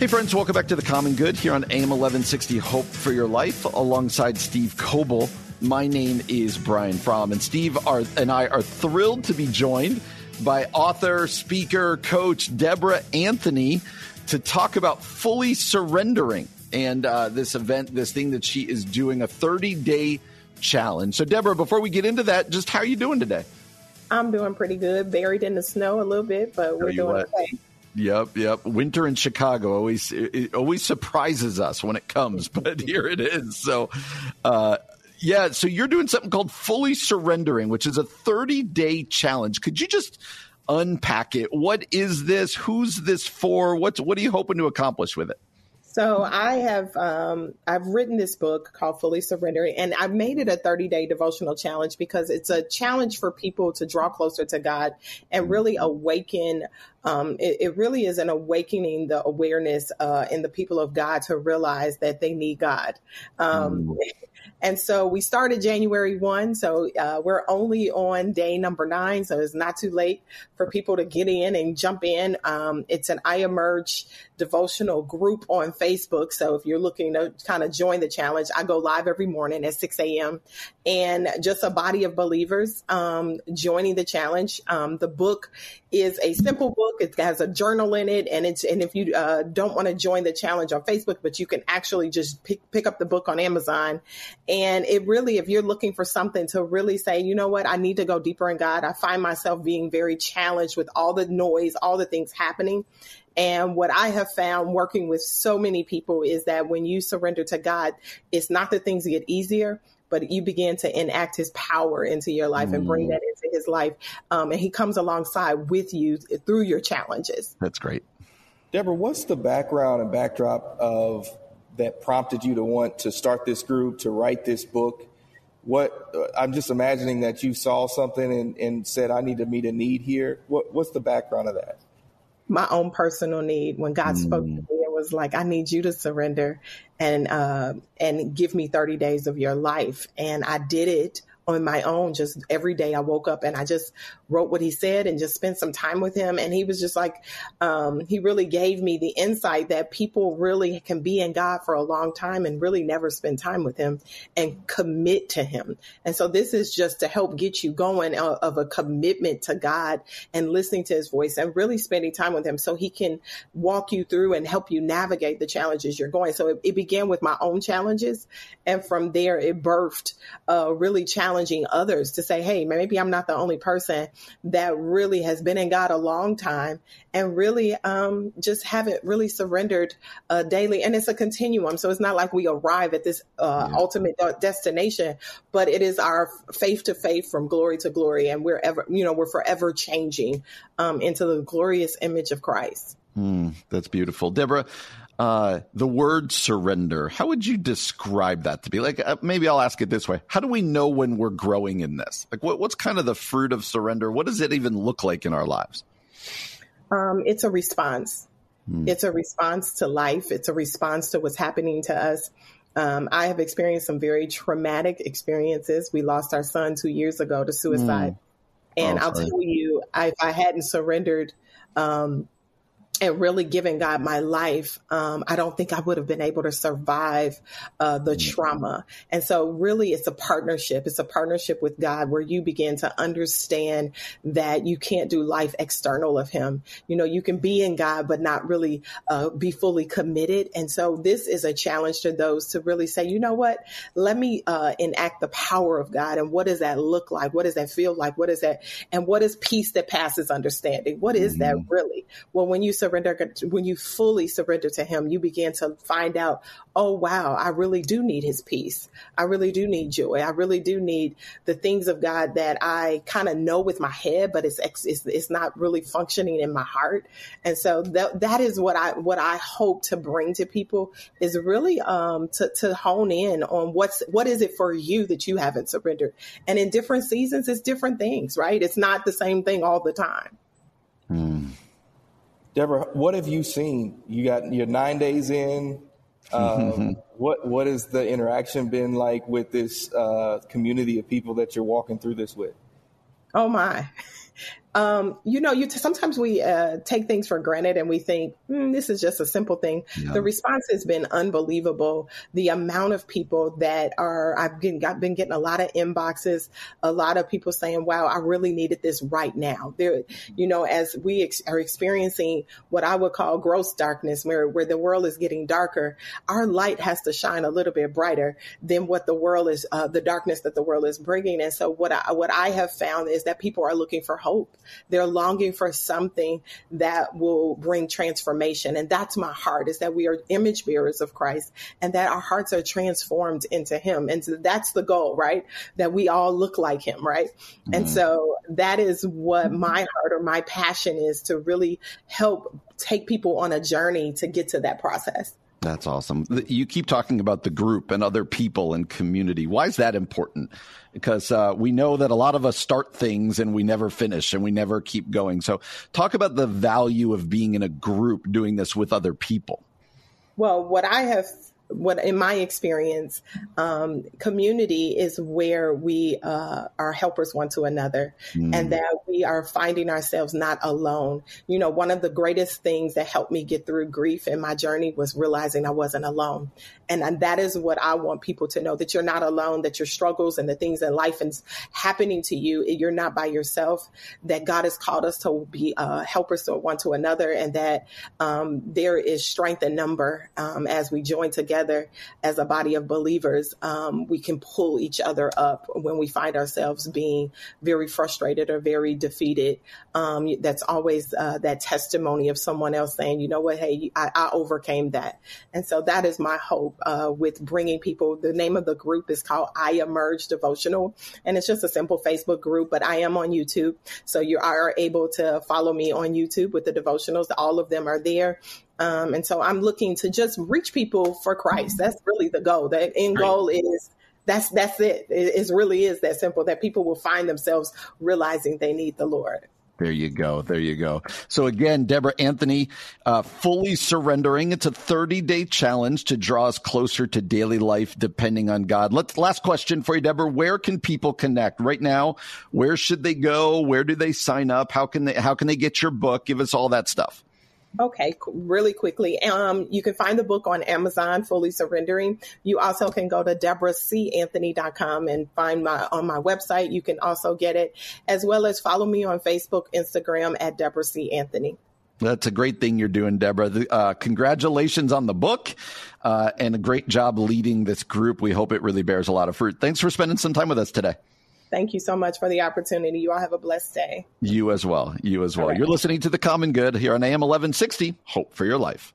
Hey, friends, welcome back to The Common Good here on AM 1160 Hope for Your Life alongside Steve Coble. My name is Brian Fromm, and Steve are, and I are thrilled to be joined by author, speaker, coach Deborah Anthony to talk about fully surrendering and uh, this event, this thing that she is doing, a 30 day challenge. So, Deborah, before we get into that, just how are you doing today? I'm doing pretty good. Buried in the snow a little bit, but we're doing what? okay. Yep, yep. Winter in Chicago always it always surprises us when it comes, but here it is. So, uh, yeah. So you're doing something called fully surrendering, which is a 30 day challenge. Could you just unpack it? What is this? Who's this for? What's what are you hoping to accomplish with it? So I have um, I've written this book called Fully Surrendering, and I've made it a 30 day devotional challenge because it's a challenge for people to draw closer to God and really awaken. Um, it, it, really is an awakening the awareness uh, in the people of God to realize that they need God. Um, mm. And so we started January 1. So uh, we're only on day number nine. So it's not too late for people to get in and jump in. Um, it's an I Emerge devotional group on Facebook. So if you're looking to kind of join the challenge, I go live every morning at 6 a.m. and just a body of believers um, joining the challenge. Um, the book is a simple book. It has a journal in it, and it's and if you uh, don't want to join the challenge on Facebook, but you can actually just pick pick up the book on Amazon. And it really, if you're looking for something to really say, you know what, I need to go deeper in God. I find myself being very challenged with all the noise, all the things happening. And what I have found working with so many people is that when you surrender to God, it's not that things get easier, but you begin to enact his power into your life mm. and bring mm. that into his life. Um, and he comes alongside with you through your challenges. That's great. Deborah, what's the background and backdrop of that prompted you to want to start this group, to write this book? What uh, I'm just imagining that you saw something and, and said, I need to meet a need here. What, what's the background of that? my own personal need when God mm. spoke to me and was like, I need you to surrender and uh, and give me 30 days of your life. And I did it on my own. Just every day I woke up and I just wrote what he said and just spent some time with him. And he was just like, um, he really gave me the insight that people really can be in God for a long time and really never spend time with him and commit to him. And so this is just to help get you going of, of a commitment to God and listening to his voice and really spending time with him so he can walk you through and help you navigate the challenges you're going. So it, it began with my own challenges. And from there, it birthed uh, really challenging others to say, hey, maybe I'm not the only person that really has been in God a long time and really um, just haven't really surrendered uh, daily. And it's a continuum. So it's not like we arrive at this uh, yeah. ultimate destination, but it is our faith to faith from glory to glory. And we're ever, you know, we're forever changing um, into the glorious image of Christ. Mm, that's beautiful. Deborah, uh, the word surrender, how would you describe that to be? Like, uh, maybe I'll ask it this way. How do we know when we're growing in this? Like, what, what's kind of the fruit of surrender? What does it even look like in our lives? Um, it's a response. Hmm. It's a response to life. It's a response to what's happening to us. Um, I have experienced some very traumatic experiences. We lost our son two years ago to suicide. Hmm. And oh, I'll tell you, I, if I hadn't surrendered, um, and really giving God my life, um, I don't think I would have been able to survive uh, the mm-hmm. trauma. And so, really, it's a partnership. It's a partnership with God where you begin to understand that you can't do life external of Him. You know, you can be in God, but not really uh, be fully committed. And so, this is a challenge to those to really say, you know what? Let me uh, enact the power of God. And what does that look like? What does that feel like? What is that? And what is peace that passes understanding? What is mm-hmm. that really? Well, when you surrender, when you fully surrender to Him, you begin to find out, oh, wow, I really do need His peace. I really do need joy. I really do need the things of God that I kind of know with my head, but it's, it's, it's not really functioning in my heart. And so that, that is what I, what I hope to bring to people is really, um, to, to hone in on what's, what is it for you that you haven't surrendered? And in different seasons, it's different things, right? It's not the same thing all the time. Hmm. Deborah, what have you seen? You got your nine days in. Um, what what has the interaction been like with this uh, community of people that you're walking through this with? Oh my, um, you know, you t- sometimes we uh, take things for granted and we think mm, this is just a simple thing. Yeah. The response has been unbelievable. The amount of people that are I've been, I've been getting a lot of inboxes, a lot of people saying, "Wow, I really needed this right now." There, you know, as we ex- are experiencing what I would call gross darkness, where where the world is getting darker, our light has to shine a little bit brighter than what the world is, uh, the darkness that the world is bringing. And so, what I what I have found is that people are looking for hope. They're longing for something that will bring transformation. And that's my heart is that we are image bearers of Christ and that our hearts are transformed into him. And so that's the goal, right? That we all look like him, right? Mm-hmm. And so that is what my heart or my passion is to really help take people on a journey to get to that process. That's awesome. You keep talking about the group and other people and community. Why is that important? Because uh, we know that a lot of us start things and we never finish and we never keep going. So, talk about the value of being in a group doing this with other people. Well, what I have what in my experience, um, community is where we uh, are helpers one to another, mm. and that we are finding ourselves not alone. You know, one of the greatest things that helped me get through grief in my journey was realizing I wasn't alone, and, and that is what I want people to know that you're not alone, that your struggles and the things in life is happening to you, you're not by yourself. That God has called us to be uh, helpers to one to another, and that um, there is strength in number um, as we join together together as a body of believers, um, we can pull each other up when we find ourselves being very frustrated or very defeated. Um, that's always uh, that testimony of someone else saying, you know what, hey, I, I overcame that. And so that is my hope uh, with bringing people. The name of the group is called I Emerge Devotional, and it's just a simple Facebook group, but I am on YouTube. So you are able to follow me on YouTube with the devotionals. All of them are there. Um, and so I'm looking to just reach people for Christ. That's really the goal. The end goal is that's that's it. It, it really is that simple. That people will find themselves realizing they need the Lord. There you go. There you go. So again, Deborah Anthony, uh, fully surrendering. It's a 30 day challenge to draw us closer to daily life, depending on God. Let's last question for you, Deborah. Where can people connect right now? Where should they go? Where do they sign up? How can they, how can they get your book? Give us all that stuff. Okay, really quickly. Um, you can find the book on Amazon, Fully Surrendering. You also can go to deborahcanthony.com and find my on my website. You can also get it, as well as follow me on Facebook, Instagram at Deborah C. Anthony. That's a great thing you're doing, Deborah. Uh, congratulations on the book uh, and a great job leading this group. We hope it really bears a lot of fruit. Thanks for spending some time with us today. Thank you so much for the opportunity. You all have a blessed day. You as well. You as well. Right. You're listening to The Common Good here on AM 1160. Hope for your life.